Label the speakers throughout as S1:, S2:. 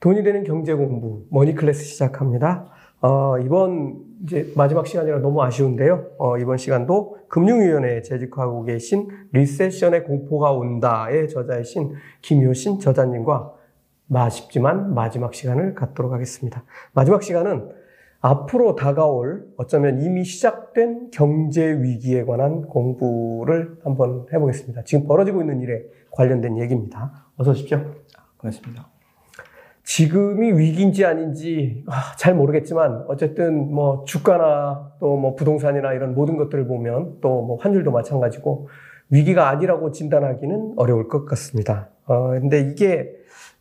S1: 돈이 되는 경제 공부 money class 시작합니다. 어, 이번 이제 마지막 시간이라 너무 아쉬운데요. 어, 이번 시간도 금융위원회에 재직하고 계신 recession의 공포가 온다의 저자이신 김효신 저자님과 아쉽지만 마지막 시간을 갖도록 하겠습니다. 마지막 시간은 앞으로 다가올 어쩌면 이미 시작된 경제 위기에 관한 공부를 한번 해보겠습니다. 지금 벌어지고 있는 일에 관련된 얘기입니다. 어서 오십시오.
S2: 고맙습니다.
S1: 지금이 위기인지 아닌지 아, 잘 모르겠지만 어쨌든 뭐 주가나 또 뭐 부동산이나 이런 모든 것들을 보면 또 뭐 환율도 마찬가지고 위기가 아니라고 진단하기는 어려울 것 같습니다. 어, 근데 이게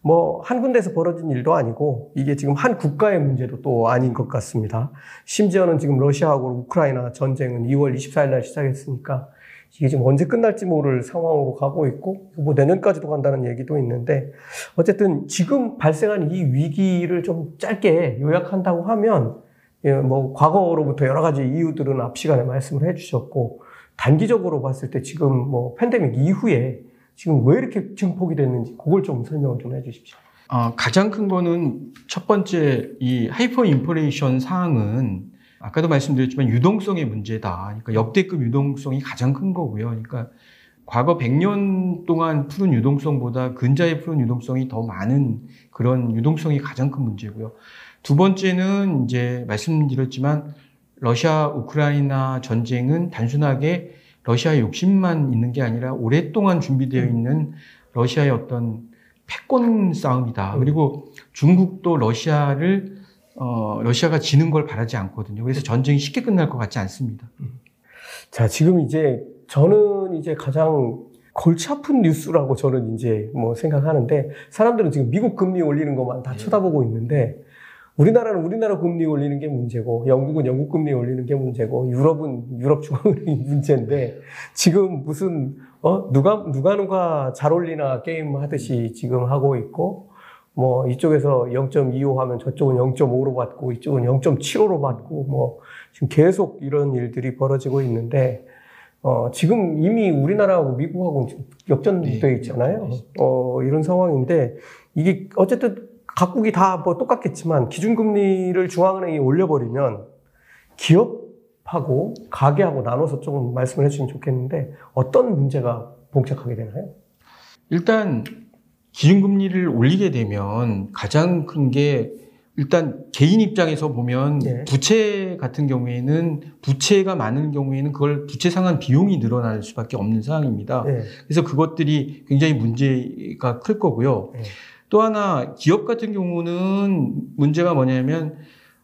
S1: 뭐 한 군데서 벌어진 일도 아니고 이게 지금 한 국가의 문제도 또 아닌 것 같습니다. 심지어는 지금 러시아하고 우크라이나 전쟁은 2월 24일 날 시작했으니까 이게 지금 언제 끝날지 모를 상황으로 가고 있고 뭐 내년까지도 간다는 얘기도 있는데 어쨌든 지금 발생한 이 위기를 좀 짧게 요약한다고 하면 예, 뭐 과거로부터 여러 가지 이유들은 앞 시간에 말씀을 해주셨고 단기적으로 봤을 때 지금 뭐 팬데믹 이후에 지금 왜 이렇게 증폭이 됐는지 그걸 좀 설명을 좀 해주십시오.
S2: 어, 가장 큰 거는 첫 번째 이 하이퍼 인플레이션 상황은 아까도 말씀드렸지만 유동성의 문제다. 그러니까 역대급 유동성이 가장 큰 거고요. 그러니까 과거 100년 동안 푸른 유동성보다 근자에 푸른 유동성이 더 많은 그런 유동성이 가장 큰 문제고요. 두 번째는 이제 말씀드렸지만 러시아 우크라이나 전쟁은 단순하게 러시아의 욕심만 있는 게 아니라 오랫동안 준비되어 있는 러시아의 어떤 패권 싸움이다. 그리고 중국도 러시아를 어, 러시아가 지는 걸 바라지 않거든요. 그래서 전쟁이 쉽게 끝날 것 같지 않습니다.
S1: 자, 지금 이제 저는 이제 가장 골치 아픈 뉴스라고 저는 이제 뭐 생각하는데 사람들은 지금 미국 금리 올리는 것만 다 쳐다보고 있는데 우리나라는 우리나라 금리 올리는 게 문제고 영국은 영국 금리 올리는 게 문제고 유럽은 유럽 중앙은행이 문제인데 지금 무슨 어 누가 누가 누가 잘 올리나 게임 하듯이 지금 하고 있고 뭐 이쪽에서 0.25 하면 저쪽은 0.5로 받고 이쪽은 0.75로 받고 뭐 지금 계속 이런 일들이 벌어지고 있는데 어 지금 이미 우리나라하고 미국하고 역전돼 네. 있잖아요. 어 이런 상황인데 이게 어쨌든 각국이 다 뭐 똑같겠지만 기준금리를 중앙은행이 올려버리면 기업하고 가게하고 나눠서 조금 말씀을 해주시면 좋겠는데 어떤 문제가 봉착하게 되나요?
S2: 일단 기준금리를 올리게 되면 가장 큰 게 일단 개인 입장에서 보면 네. 부채 같은 경우에는 부채가 많은 경우에는 그걸 부채 상한 비용이 늘어날 수밖에 없는 상황입니다. 네. 그래서 그것들이 굉장히 문제가 클 거고요. 네. 또 하나 기업 같은 경우는 문제가 뭐냐면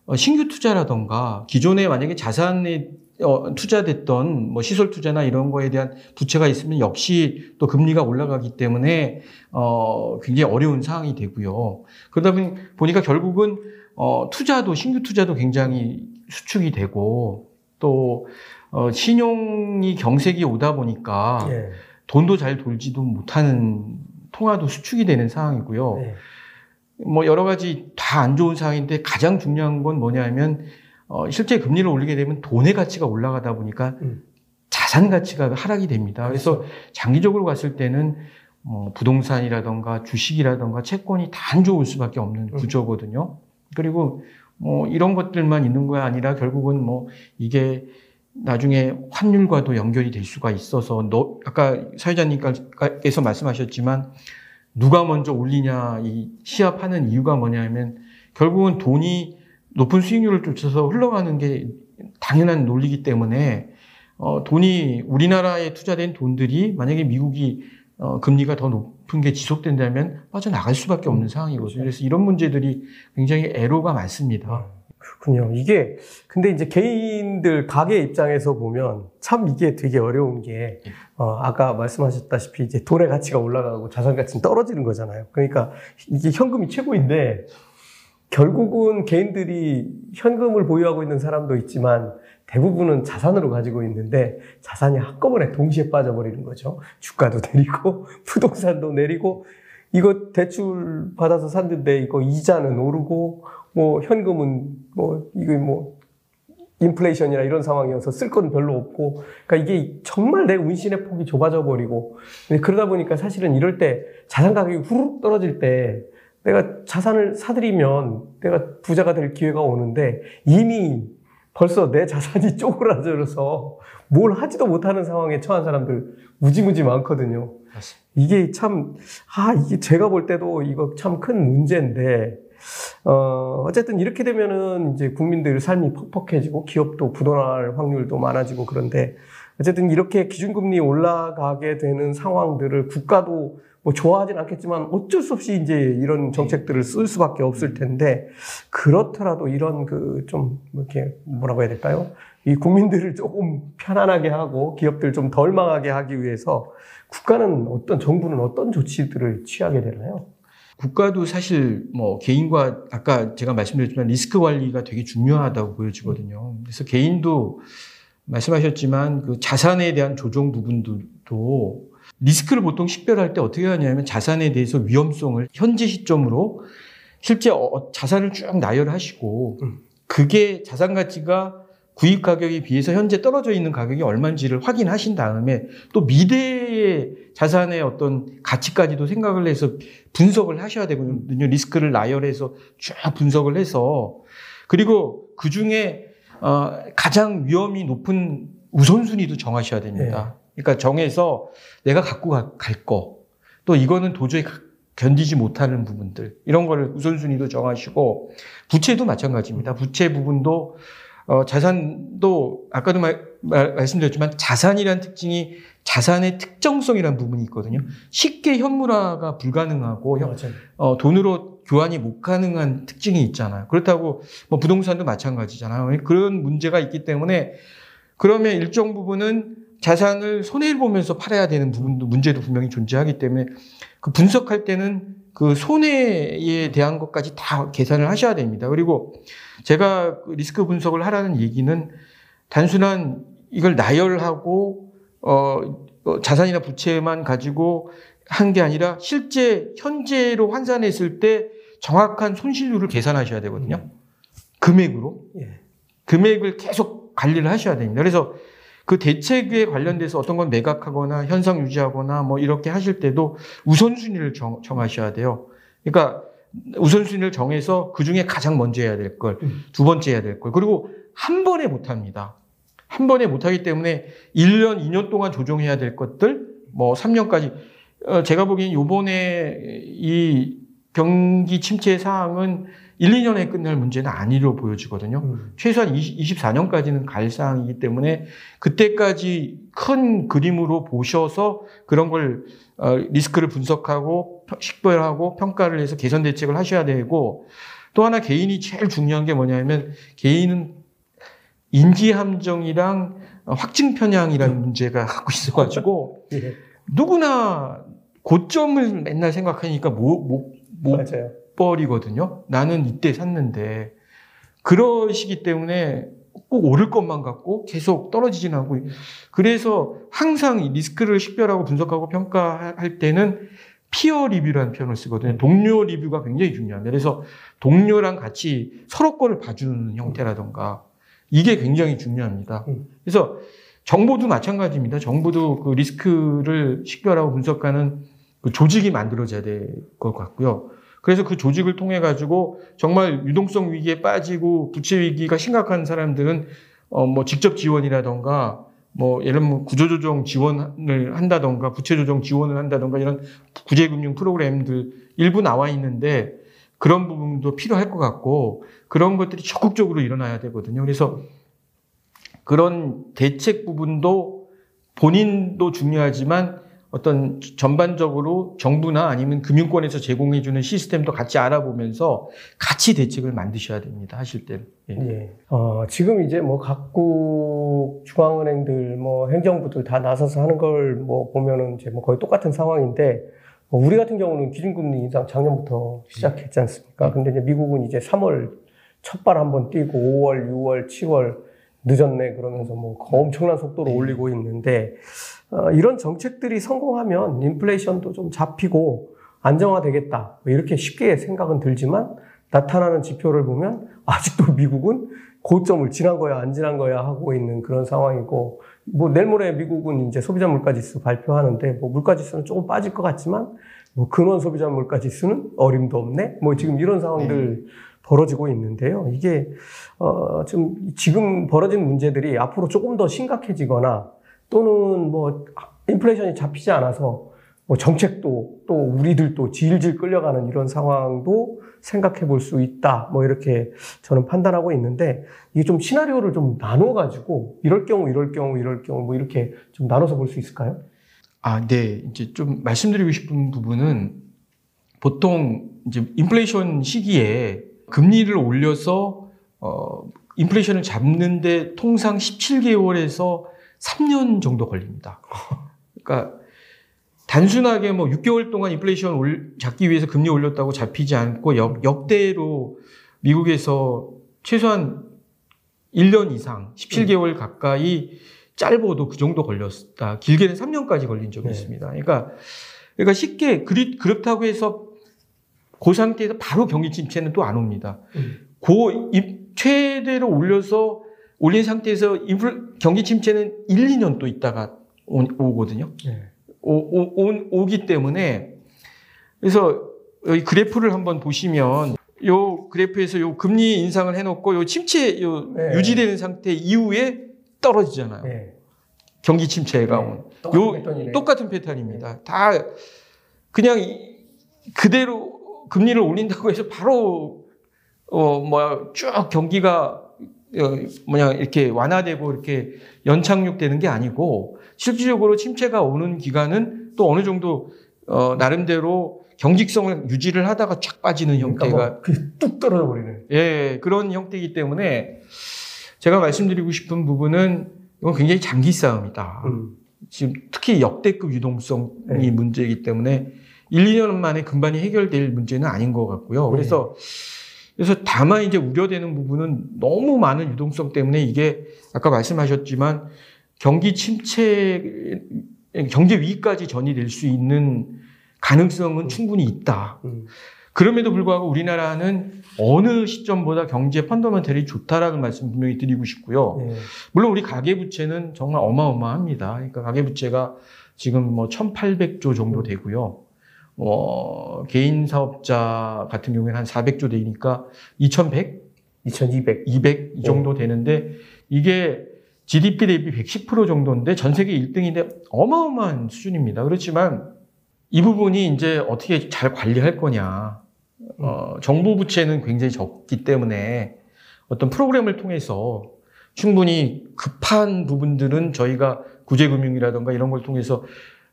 S2: 어, 신규 투자라던가 기존에 만약에 자산에 어, 투자됐던 뭐 시설 투자나 이런 거에 대한 부채가 있으면 역시 또 금리가 올라가기 때문에 어 굉장히 어려운 상황이 되고요. 그러다 보니 보니까 결국은 어 투자도 신규 투자도 굉장히 수축이 되고 또 어, 신용이 경색이 오다 보니까 예. 돈도 잘 돌지도 못하는 통화도 수축이 되는 상황이고요. 네. 뭐 여러 가지 다 안 좋은 상황인데 가장 중요한 건 뭐냐면 어, 실제 금리를 올리게 되면 돈의 가치가 올라가다 보니까 음. 자산 가치가 하락이 됩니다. 그래서. 장기적으로 갔을 때는 어, 부동산이라던가 주식이라던가 채권이 다 안 좋을 수밖에 없는 음. 구조거든요. 그리고 뭐 이런 것들만 있는 거 아니라 결국은 뭐 이게 나중에 환율과도 연결이 될 수가 있어서 너 아까 사회자님께서 말씀하셨지만 누가 먼저 올리냐 이 시합하는 이유가 뭐냐면 결국은 돈이 높은 수익률을 쫓아서 흘러가는 게 당연한 논리이기 때문에 어, 돈이 우리나라에 투자된 돈들이 만약에 미국이 어, 금리가 더 높은 게 지속된다면 빠져나갈 수밖에 없는 상황이거든요. 그래서 이런 문제들이 굉장히 애로가 많습니다.
S1: 그렇군요. 이게 근데 이제 개인들 가게 입장에서 보면 참 이게 되게 어려운 게 어, 아까 말씀하셨다시피 이제 돈의 가치가 올라가고 자산 가치는 떨어지는 거잖아요. 그러니까 이게 현금이 최고인데 결국은 개인들이 현금을 보유하고 있는 사람도 있지만 대부분은 자산으로 가지고 있는데 자산이 한꺼번에 동시에 빠져버리는 거죠. 주가도 내리고 부동산도 내리고 이거 대출 받아서 샀는데 이거 이자는 오르고 뭐 현금은 뭐 이거 뭐 인플레이션이나 이런 상황이어서 쓸 건 별로 없고 그러니까 이게 정말 내 운신의 폭이 좁아져 버리고 그러다 보니까 사실은 이럴 때 자산 가격이 후룩 떨어질 때 내가 자산을 사들이면 내가 부자가 될 기회가 오는데 이미 벌써 내 자산이 쪼그라져서 뭘 하지도 못하는 상황에 처한 사람들 무지무지 많거든요. 이게 참, 아, 이게 제가 볼 때도 이거 참 큰 문제인데, 어, 어쨌든 이렇게 되면은 이제 국민들 삶이 퍽퍽해지고 기업도 부도날 확률도 많아지고 그런데 어쨌든 이렇게 기준금리 올라가게 되는 상황들을 국가도 뭐 좋아하진 않겠지만 어쩔 수 없이 이제 이런 정책들을 쓸 수밖에 없을 텐데 그렇더라도 이런 그 좀 이렇게 뭐라고 해야 될까요? 이 국민들을 조금 편안하게 하고 기업들 좀 덜 망하게 하기 위해서 국가는 어떤 정부는 어떤 조치들을 취하게 되나요?
S2: 국가도 사실 뭐 개인과 아까 제가 말씀드렸지만 리스크 관리가 되게 중요하다고 보여지거든요. 그래서 개인도 말씀하셨지만 그 자산에 대한 조정 부분도 리스크를 보통 식별할 때 어떻게 하냐면 자산에 대해서 위험성을 현재 시점으로 실제 어, 자산을 쭉 나열하시고 음. 그게 자산 가치가 구입 가격에 비해서 현재 떨어져 있는 가격이 얼마인지를 확인하신 다음에 또 미래의 자산의 어떤 가치까지도 생각을 해서 분석을 하셔야 되거든요. 리스크를 나열해서 쭉 분석을 해서 그리고 그 중에 어, 가장 위험이 높은 우선순위도 정하셔야 됩니다. 네. 그러니까 정해서 내가 갖고 갈 거, 또 이거는 도저히 견디지 못하는 부분들, 이런 거를 우선순위도 정하시고, 부채도 마찬가지입니다. 부채 부분도 어, 자산도 아까도 말, 말, 말씀드렸지만 자산이라는 특징이 자산의 특정성이라는 부분이 있거든요. 쉽게 현물화가 불가능하고 현, 어, 돈으로 교환이 못 가능한 특징이 있잖아요. 그렇다고 뭐 부동산도 마찬가지잖아요. 그런 문제가 있기 때문에 그러면 일정 부분은 자산을 손해를 보면서 팔아야 되는 부분도 문제도 분명히 존재하기 때문에 그 분석할 때는 그 손해에 대한 것까지 다 계산을 하셔야 됩니다. 그리고 제가 그 리스크 분석을 하라는 얘기는 단순한 이걸 나열하고 어, 어 자산이나 부채만 가지고 한 게 아니라 실제 현재로 환산했을 때 정확한 손실률을 계산하셔야 되거든요. 금액으로. 예. 금액을 계속 관리를 하셔야 됩니다. 그래서 그 대책에 관련돼서 어떤 건 매각하거나 현상 유지하거나 뭐 이렇게 하실 때도 우선순위를 정, 정하셔야 돼요. 그러니까 우선순위를 정해서 그 중에 가장 먼저 해야 될 걸, 음. 두 번째 해야 될 걸, 그리고 한 번에 못 합니다. 한 번에 못 하기 때문에 1년, 2년 동안 조정해야 될 것들, 뭐 3년까지. 어, 제가 보기엔 요번에 이 경기 침체 사항은 1, 2년에 끝날 문제는 아니로 보여지거든요. 음. 최소한 20, 24년까지는 갈 사항이기 때문에 그때까지 큰 그림으로 보셔서 그런 걸 어, 리스크를 분석하고 식별하고 평가를 해서 개선 대책을 하셔야 되고 또 하나 개인이 제일 중요한 게 뭐냐면 개인은 인지 함정이랑 확증 편향이라는 음. 문제가 갖고 있어가지고 예. 누구나 고점을 맨날 생각하니까 뭐, 뭐, 뭐 맞아요. 버리거든요. 나는 이때 샀는데 그러시기 때문에 꼭 오를 것만 같고 계속 떨어지진 않고 그래서 항상 리스크를 식별하고 분석하고 평가할 때는 피어 리뷰라는 표현을 쓰거든요. 동료 리뷰가 굉장히 중요합니다. 그래서 동료랑 같이 서로 거를 봐주는 형태라던가 이게 굉장히 중요합니다. 그래서 정보도 마찬가지입니다. 정보도 그 리스크를 식별하고 분석하는 그 조직이 만들어져야 될 것 같고요. 그래서 그 조직을 통해 가지고 정말 유동성 위기에 빠지고 부채 위기가 심각한 사람들은 어 뭐 직접 지원이라던가 뭐 예를 들면 구조조정 지원을 한다던가 부채 조정 지원을 한다던가 이런 구제금융 프로그램들 일부 나와 있는데 그런 부분도 필요할 것 같고 그런 것들이 적극적으로 일어나야 되거든요. 그래서 그런 대책 부분도 본인도 중요하지만 어떤 전반적으로 정부나 아니면 금융권에서 제공해주는 시스템도 같이 알아보면서 같이 대책을 만드셔야 됩니다. 하실 때는. 예.
S1: 예. 어, 지금 이제 뭐 각국 중앙은행들, 뭐 행정부들 다 나서서 하는 걸 뭐 보면은 이제 뭐 거의 똑같은 상황인데 뭐 우리 같은 경우는 기준금리 인상 작년부터 시작했지 않습니까? 근데 이제 미국은 이제 3월 첫발 한번 뛰고 5월, 6월, 7월 늦었네 그러면서 뭐 엄청난 속도로 네. 올리고 있는데 어, 이런 정책들이 성공하면 인플레이션도 좀 잡히고 안정화되겠다. 뭐 이렇게 쉽게 생각은 들지만 나타나는 지표를 보면 아직도 미국은 고점을 지난 거야, 안 지난 거야 하고 있는 그런 상황이고, 뭐 내일 모레 미국은 이제 소비자 물가 지수 발표하는데, 뭐 물가 지수는 조금 빠질 것 같지만, 뭐 근원 소비자 물가 지수는 어림도 없네. 뭐 지금 이런 상황들 네. 벌어지고 있는데요. 이게 어좀 지금 벌어진 문제들이 앞으로 조금 더 심각해지거나 또는 뭐 인플레이션이 잡히지 않아서 뭐 정책도 또 우리들도 질질 끌려가는 이런 상황도 생각해 볼 수 있다. 뭐 이렇게 저는 판단하고 있는데 이게 좀 시나리오를 좀 나눠 가지고 이럴 경우 이럴 경우 이럴 경우 뭐 이렇게 좀 나눠서 볼 수 있을까요?
S2: 아, 네. 이제 좀 말씀드리고 싶은 부분은 보통 이제 인플레이션 시기에 금리를 올려서 어 인플레이션을 잡는데 통상 17개월에서 3년 정도 걸립니다. 그러니까 단순하게 뭐 6개월 동안 인플레이션 올, 잡기 위해서 금리 올렸다고 잡히지 않고 역, 역대로 미국에서 최소한 1년 이상, 17개월 가까이 짧아도 그 정도 걸렸다. 길게는 3년까지 걸린 적이 네. 있습니다. 그러니까, 그러니까 쉽게 그리, 그렇다고 해서 그 상태에서 바로 경기 침체는 또 안 옵니다. 음. 고 최대로 올려서 올린 상태에서 인플, 경기 침체는 1, 2년 또 있다가 오, 오거든요. 네. 오, 오, 오기 때문에 그래서 여기 그래프를 한번 보시면 요 그래프에서 요 금리 인상을 해놓고 요 침체 요 네. 유지되는 상태 이후에 떨어지잖아요. 네. 경기 침체가 네. 온. 똑같은. 똑같은 패턴입니다. 네. 다 그냥 그대로 금리를 올린다고 해서 바로 어 뭐야 쭉 경기가 어, 뭐냐 이렇게 완화되고 이렇게 연착륙되는 게 아니고 실질적으로 침체가 오는 기간은 또 어느 정도 어, 나름대로 경직성을 유지를 하다가 쫙 빠지는 그러니까 형태가
S1: 뭐뚝 떨어져 버리는
S2: 예 그런 형태이기 때문에 제가 말씀드리고 싶은 부분은 이건 굉장히 장기 싸움이다. 음. 지금 특히 역대급 유동성이 네. 문제이기 때문에 1, 2년 만에 금반이 해결될 문제는 아닌 것 같고요. 그래서 네. 그래서 다만 이제 우려되는 부분은 너무 많은 유동성 때문에 이게 아까 말씀하셨지만 경기 침체, 경제 위기까지 전이될 수 있는 가능성은 충분히 있다. 음. 그럼에도 불구하고 우리나라는 어느 시점보다 경제 펀더멘털이 좋다라는 말씀 분명히 드리고 싶고요. 네. 물론 우리 가계부채는 정말 어마어마합니다. 그러니까 가계부채가 지금 뭐 1,800조 정도 되고요. 어, 개인 사업자 같은 경우에는 한 400조 되니까 2,100?
S1: 2,200.
S2: 200 이 정도 네. 되는데 이게 GDP 대비 110% 정도인데 전 세계 1등인데 어마어마한 수준입니다. 그렇지만 이 부분이 이제 어떻게 잘 관리할 거냐. 어, 정부 부채는 굉장히 적기 때문에 어떤 프로그램을 통해서 충분히 급한 부분들은 저희가 구제금융이라든가 이런 걸 통해서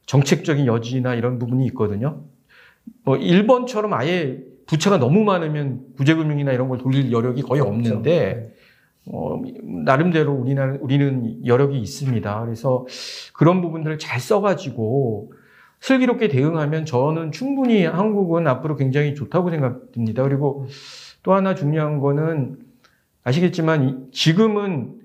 S2: 정책적인 여지나 이런 부분이 있거든요. 뭐 일본처럼 아예 부채가 너무 많으면 구제금융이나 이런 걸 돌릴 여력이 거의 그렇죠. 없는데 그렇죠. 어, 나름대로 우리는, 우리는 여력이 있습니다. 그래서 그런 부분들을 잘 써가지고 슬기롭게 대응하면 저는 충분히 한국은 앞으로 굉장히 좋다고 생각됩니다. 그리고 또 하나 중요한 거는 아시겠지만 지금은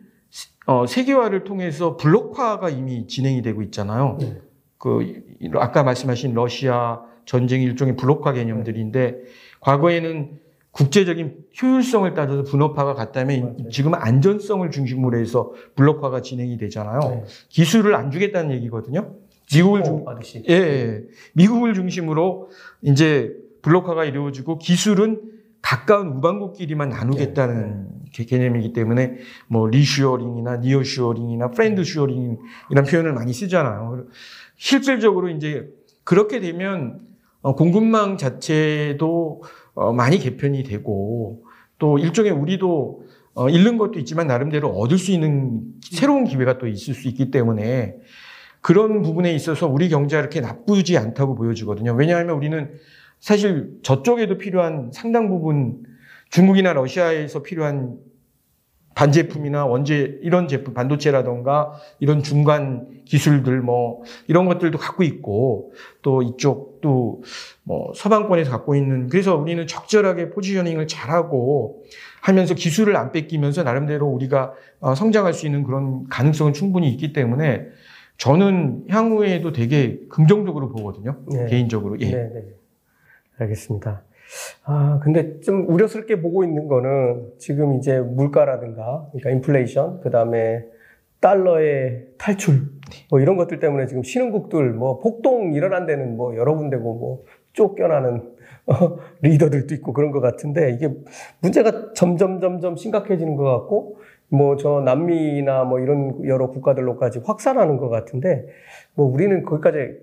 S2: 어, 세계화를 통해서 블록화가 이미 진행이 되고 있잖아요. 네. 그 아까 말씀하신 러시아 전쟁 일종의 블록화 개념들인데 과거에는 국제적인 효율성을 따져서 분업화가 갔다면 지금은 안전성을 중심으로 해서 블록화가 진행이 되잖아요. 네. 기술을 안 주겠다는 얘기거든요. 미국을 중, 예, 예, 미국을 중심으로 이제 블록화가 이루어지고 기술은 가까운 우방국끼리만 나누겠다는 네. 개념이기 때문에 뭐 reshoring이나 nearshoring이나 friend-shoring 이런 표현을 많이 쓰잖아요. 실질적으로 이제 그렇게 되면 어, 공급망 자체도 어, 많이 개편이 되고 또 일종의 우리도 어, 잃는 것도 있지만 나름대로 얻을 수 있는 새로운 기회가 또 있을 수 있기 때문에 그런 부분에 있어서 우리 경제가 이렇게 나쁘지 않다고 보여지거든요. 왜냐하면 우리는 사실 저쪽에도 필요한 상당 부분 중국이나 러시아에서 필요한 반제품이나 원재 이런 제품 반도체라던가 이런 중간 기술들 뭐 이런 것들도 갖고 있고 또 이쪽도 뭐 서방권에서 갖고 있는 그래서 우리는 적절하게 포지셔닝을 잘하고 하면서 기술을 안 뺏기면서 나름대로 우리가 어, 성장할 수 있는 그런 가능성은 충분히 있기 때문에 저는 향후에도 되게 긍정적으로 보거든요. 네. 개인적으로. 예. 네, 네.
S1: 알겠습니다. 아, 근데 좀 우려스럽게 보고 있는 거는 지금 이제 물가라든가, 그러니까 인플레이션, 그 다음에 달러의 탈출, 뭐 이런 것들 때문에 지금 신흥국들, 뭐 폭동 일어난 데는 뭐 여러 군데고 뭐 쫓겨나는 어, 리더들도 있고 그런 것 같은데 이게 문제가 점점 점점 심각해지는 것 같고 뭐 저 남미나 뭐 이런 여러 국가들로까지 확산하는 것 같은데 뭐 우리는 거기까지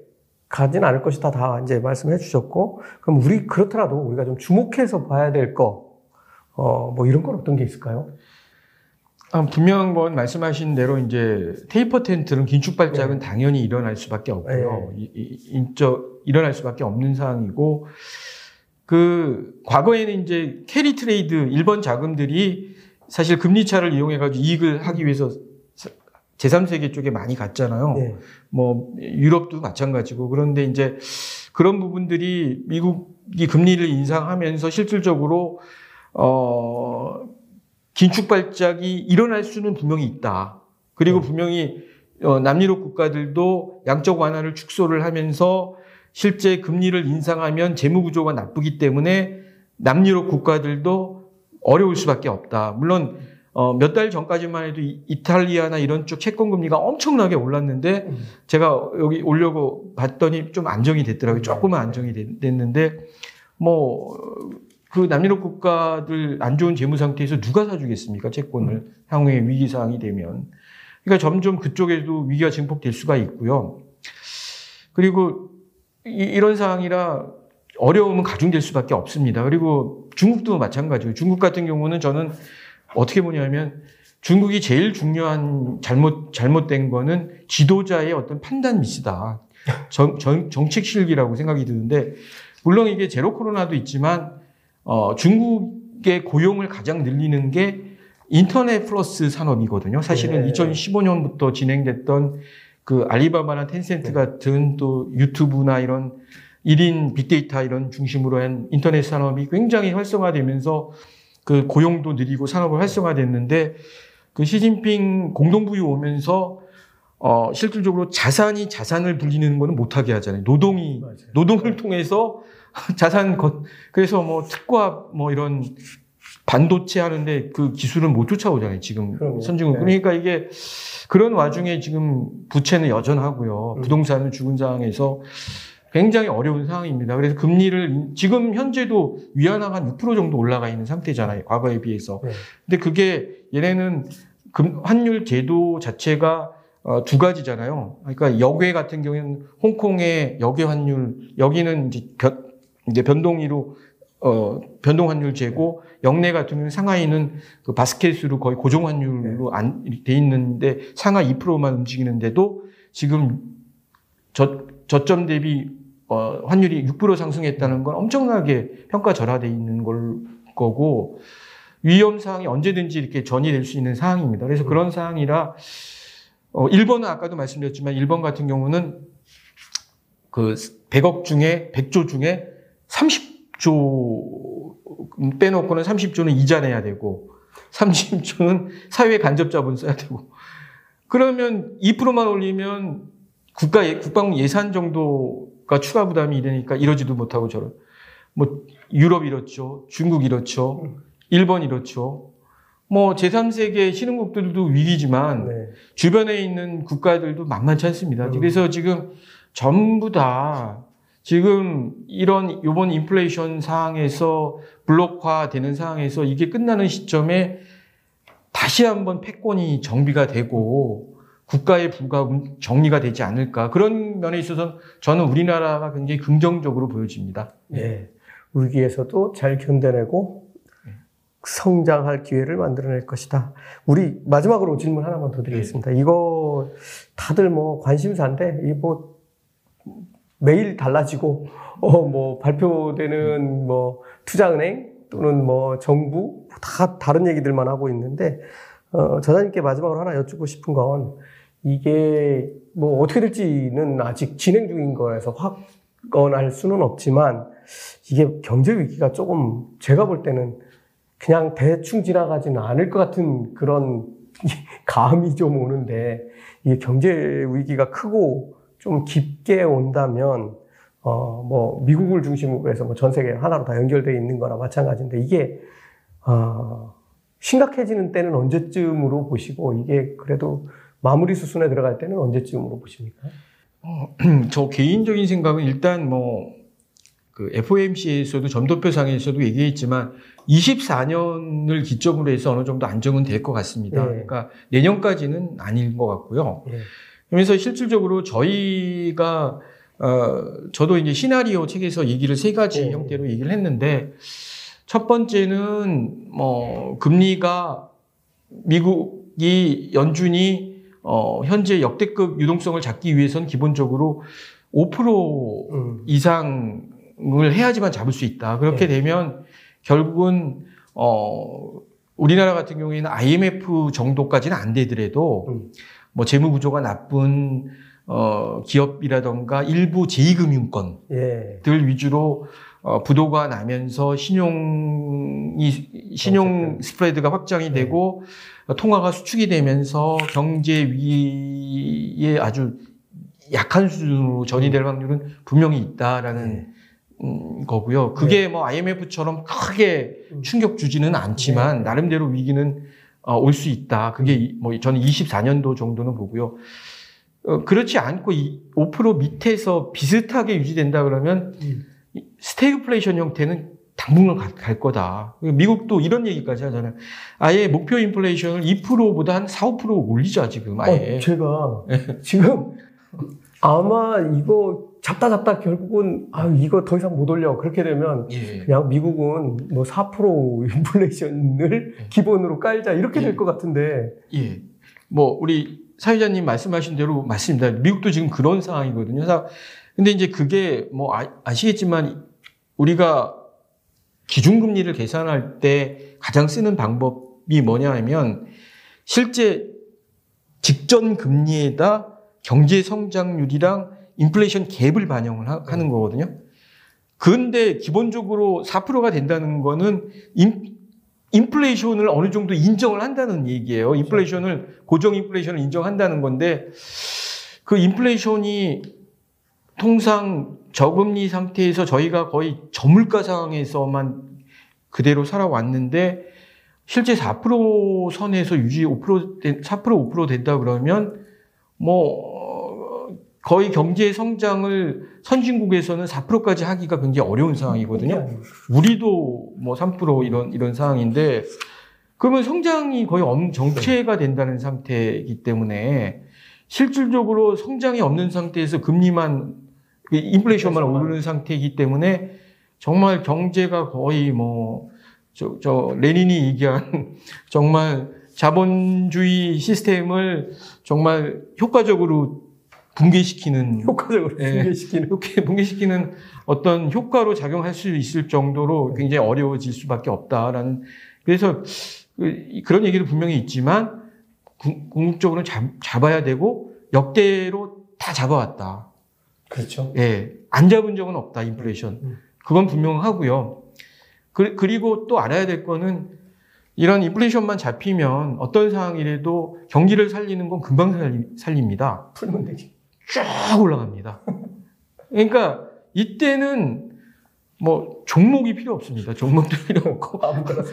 S1: 가진 않을 것이다 다 이제 말씀해 주셨고 그럼 우리 그렇더라도 우리가 좀 주목해서 봐야 될 거 어 뭐 이런 건 어떤 게 있을까요?
S2: 아, 분명한 건 말씀하신 대로 이제 테이퍼 텐트는 긴축 발작은 네. 당연히 일어날 수밖에 없고요. 네. 인적 일어날 수밖에 없는 상황이고 그 과거에는 이제 carry trade 일본 자금들이 사실 금리 차를 이용해 가지고 이익을 하기 위해서 제3세계 쪽에 많이 갔잖아요. 네. 뭐 유럽도 마찬가지고 그런데 이제 그런 부분들이 미국이 금리를 인상하면서 실질적으로 어 긴축 발작이 일어날 수는 분명히 있다. 그리고 네. 분명히 어, 남유럽 국가들도 양적 완화를 축소를 하면서 실제 금리를 인상하면 재무 구조가 나쁘기 때문에 남유럽 국가들도 어려울 수밖에 없다. 물론 어, 몇 달 전까지만 해도 이 탈리아나 이런 쪽 채권 금리가 엄청나게 올랐는데 음. 제가 여기 오려고 봤더니 좀 안정이 됐더라고요. 조금은 안정이 됐는데 뭐 그 남유럽 국가들 안 좋은 재무 상태에서 누가 사주겠습니까? 채권을 음. 향후에 위기 상황이 되면. 그러니까 점점 그쪽에도 위기가 증폭될 수가 있고요. 그리고 이, 런 상황이라 어려움은 가중될 수밖에 없습니다. 그리고 중국도 마찬가지고 중국 같은 경우는 저는 어떻게 보냐면 중국이 제일 중요한 잘못 잘못된 거는 지도자의 어떤 판단 미스다. 정, 정, 정책 실기라고 생각이 드는데 물론 이게 제로 코로나도 있지만 어, 중국의 고용을 가장 늘리는 게 인터넷 플러스 산업이거든요. 사실은 네. 2015년부터 진행됐던 그 알리바바나 텐센트 네. 같은 또 유튜브나 이런 1인 빅데이터 이런 중심으로 한 인터넷 산업이 굉장히 활성화되면서 그 고용도 느리고 산업을 활성화됐는데 그 시진핑 공동부유 오면서 어 실질적으로 자산이 자산을 불리는 거는 못하게 하잖아요. 노동이 맞아요. 노동을 통해서 자산 것 그래서 뭐 특과 뭐 이런 반도체 하는데 그 기술은 못 쫓아오잖아요. 지금 선진국 네. 그러니까 이게 그런 와중에 지금 부채는 여전하고요. 음. 부동산은 죽은 상황에서 굉장히 어려운 상황입니다. 그래서 금리를 지금 현재도 위안화가 한6% 정도 올라가 있는 상태잖아요. 과거에 비해서. 네. 근데 그게 얘네는 금, 환율 제도 자체가 어, 두 가지잖아요. 그러니까 역외 같은 경우에는 홍콩의 역외 환율, 여기는 이제, 변, 이제 변동위로 어, 변동 환율 제고 영내 같은 경우는 상하이는 그 바스켓으로 거의 고정 환율로 네. 안, 돼 있는데 상하 2%만 움직이는데도 지금 저, 저점 대비 어, 환율이 6% 상승했다는 건 엄청나게 평가절하돼 있는 걸 거고 위험 사항이 언제든지 이렇게 전이될 수 있는 상황입니다. 그래서 그런 상황이라 어, 일본은 아까도 말씀드렸지만 일본 같은 경우는 그 100억 중에 100조 중에 30조 빼놓고는 30조는 이자 내야 되고 30조는 사회 간접 자본 써야 되고 그러면 2%만 올리면 국가 국방 예산 정도 가 추가 부담이 되니까 이러지도 못하고 저런 뭐 유럽 이렇죠, 중국 이렇죠, 일본 이렇죠. 뭐 제3세계 신흥국들도 위기지만 네. 주변에 있는 국가들도 만만치 않습니다. 음. 그래서 지금 전부 다 지금 이런 요번 인플레이션 상황에서 블록화되는 상황에서 이게 끝나는 시점에 다시 한번 패권이 정비가 되고 국가의 부가 정리가 되지 않을까 그런 면에 있어서 저는 우리나라가 굉장히 긍정적으로 보여집니다.
S1: 네. 위기에서도 잘 견뎌내고 성장할 기회를 만들어낼 것이다. 우리 마지막으로 질문 하나만 더 드리겠습니다. 네. 이거 다들 뭐 관심사인데 이뭐 매일 달라지고 어 뭐 발표되는 뭐 투자은행 또는 뭐 정부 다 다른 얘기들만 하고 있는데 어 저자님께 마지막으로 하나 여쭙고 싶은 건 이게 뭐 어떻게 될지는 아직 진행 중인 거라서 확언할 수는 없지만 이게 경제 위기가 조금 제가 볼 때는 그냥 대충 지나가지는 않을 것 같은 그런 감이 좀 오는데 이게 경제 위기가 크고 좀 깊게 온다면 어 뭐 미국을 중심으로 해서 뭐 전 세계 하나로 다 연결되어 있는 거나 마찬가지인데 이게 어 심각해지는 때는 언제쯤으로 보시고 이게 그래도 마무리 수순에 들어갈 때는 언제쯤으로 보십니까?
S2: 어, 저 개인적인 생각은 일단 뭐 그 FOMC에서도 점도표상에서도 얘기했지만 24년을 기점으로 해서 어느 정도 안정은 될 것 같습니다.
S1: 네.
S2: 그러니까 내년까지는 아닌 것 같고요.
S1: 예.
S2: 그래서 실질적으로 저희가 어 저도 이제 시나리오 책에서 얘기를 세 가지
S1: 네.
S2: 형태로 얘기를 했는데 첫 번째는 뭐 금리가 미국이 연준이 어 현재 역대급 유동성을 잡기 위해선 기본적으로 5%
S1: 음.
S2: 이상을 해야지만 잡을 수 있다. 그렇게
S1: 네.
S2: 되면 결국은 어 우리나라 같은 경우에는 IMF 정도까지는 안 되더라도
S1: 음.
S2: 뭐 재무 구조가 나쁜 어 기업이라던가 일부 제2금융권
S1: 예.
S2: 들 위주로 어, 부도가 나면서 신용이 신용
S1: 어쨌든.
S2: 스프레드가 확장이
S1: 네.
S2: 되고 어, 통화가 수축이 되면서 경제 위기에 아주 약한 수준으로 전이될 확률은 분명히 있다라는
S1: 네.
S2: 음, 거고요. 그게 뭐 IMF처럼 크게
S1: 음.
S2: 충격 주지는 않지만
S1: 네.
S2: 나름대로 위기는 어, 올 수 있다. 그게 이- 뭐 저는 24년도 정도는 보고요. 어, 그렇지 않고 이5% 밑에서 비슷하게 유지된다 그러면
S1: 음.
S2: 이 스태그플레이션 형태는 당분간 갈, 갈 거다. 미국도 이런 얘기까지 하잖아요. 아예 목표 인플레이션을 2%보다 한 4, 5% 올리자 지금 아예.
S1: 어, 제가 지금 아마 이거 잡다 잡다 결국은 아 이거 더 이상 못 올려 그렇게 되면
S2: 예.
S1: 그냥 미국은 뭐 4% 인플레이션을
S2: 네.
S1: 기본으로 깔자 이렇게
S2: 예.
S1: 될것 같은데
S2: 예. 뭐 우리 사회자님 말씀하신 대로 맞습니다. 미국도 지금 그런 상황이거든요. 그래서 근데 이제 그게 뭐 아, 아시겠지만 우리가 기준금리를 계산할 때 가장 쓰는 방법이 뭐냐 하면 실제 직전 금리에다 경제 성장률이랑 인플레이션 갭을 반영을 하, 는 거거든요. 그런데 기본적으로 4%가 된다는 거는 인, 인플레이션을 어느 정도 인정을 한다는 얘기예요. 인플레이션을 고정 인플레이션을 인정한다는 건데 그 인플레이션이 통상 저금리 상태에서 저희가 거의 저물가 상황에서만 그대로 살아왔는데 실제 4% 선에서 유지 5% 된- 4% 5% 된다 그러면 뭐 어, 거의 경제 성장을 선진국에서는 4%까지 하기가 굉장히 어려운 상황이거든요. 우리도 뭐 3% 이런 이런 상황인데 그러면 성장이 거의 엄- 정체가 된다는 상태이기 때문에 실질적으로 성장이 없는 상태에서 금리만 그 인플레이션만
S1: 인플레이션만.
S2: 오르는 상태이기 때문에 정말 경제가 거의 뭐 저, 저 레닌이 얘기한 정말 자본주의 시스템을 정말 효과적으로 붕괴시키는
S1: 효과적으로
S2: 예.
S1: 붕괴시키는
S2: 이렇게 붕괴시키는 어떤 효과로 작용할 수 있을 정도로 굉장히 어려워질 수밖에 없다라는 그래서 그- 그런 얘기도 분명히 있지만 구- 궁극적으로 잡, 잡아야 되고 역대로 다 잡아왔다.
S1: 그렇죠.
S2: 예, 안 잡은 적은 없다 인플레이션.
S1: 음.
S2: 그건 분명하고요. 그, 그리고 또 알아야 될 거는 이런 인플레이션만 잡히면 어떤 상황이라도 경기를 살리는 건 금방 살리, 살립니다.
S1: 풀면 되지.
S2: 쫙 올라갑니다. 그러니까 이때는 뭐 종목이 필요 없습니다. 종목도 필요 없고.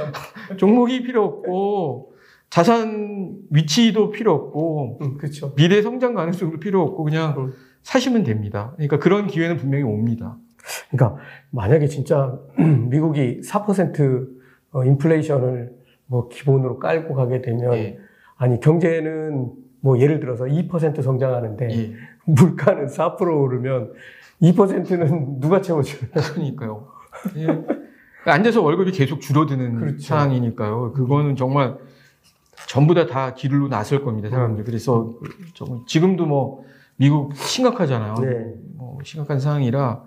S2: 종목이 필요 없고 자산 위치도 필요 없고
S1: 음, 그렇죠.
S2: 미래 성장 가능성도 필요 없고 그냥
S1: 음.
S2: 사시면 됩니다. 그러니까 그런 기회는 분명히 옵니다.
S1: 그러니까 만약에 진짜 미국이 4% 어, 인플레이션을 뭐 기본으로 깔고 가게 되면
S2: 예,
S1: 아니 경제는 뭐 예를 들어서 2% 성장하는데
S2: 예.
S1: 물가는 4% 오르면 2%는 누가 채워줘요?
S2: 그러니까요. 예. 그러니까 앉아서 월급이 계속 줄어드는
S1: 그렇죠.
S2: 상황이니까요. 그거는 정말 전부 다 다 길로 나설 겁니다, 사람들. 그래서 그 정말 지금도 뭐 미국 심각하잖아요.
S1: 네.
S2: 뭐 심각한 상황이라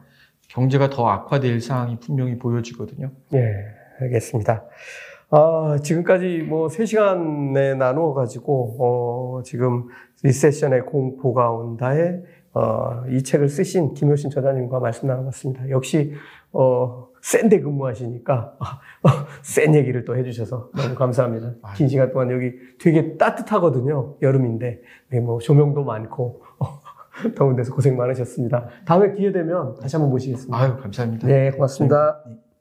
S2: 경제가 더 악화될 상황이 분명히 보여지거든요.
S1: 예, 알겠습니다. 아, 지금까지 뭐 3시간에 나누어 가지고 어, 지금 리세션의 공포가 온다에 어, 이 책을 쓰신 김효신 저자님과 말씀 나눠봤습니다. 역시 어, 센데 근무하시니까 아, 어, 센 얘기를 또 해주셔서 너무 감사합니다. 긴 시간 동안 여기 되게 따뜻하거든요. 여름인데 네, 뭐 조명도 많고 어, 더운 데서 고생 많으셨습니다. 다음에 기회 되면 다시 한번 모시겠습니다.
S2: 아유, 감사합니다.
S1: 네, 고맙습니다.
S2: 네.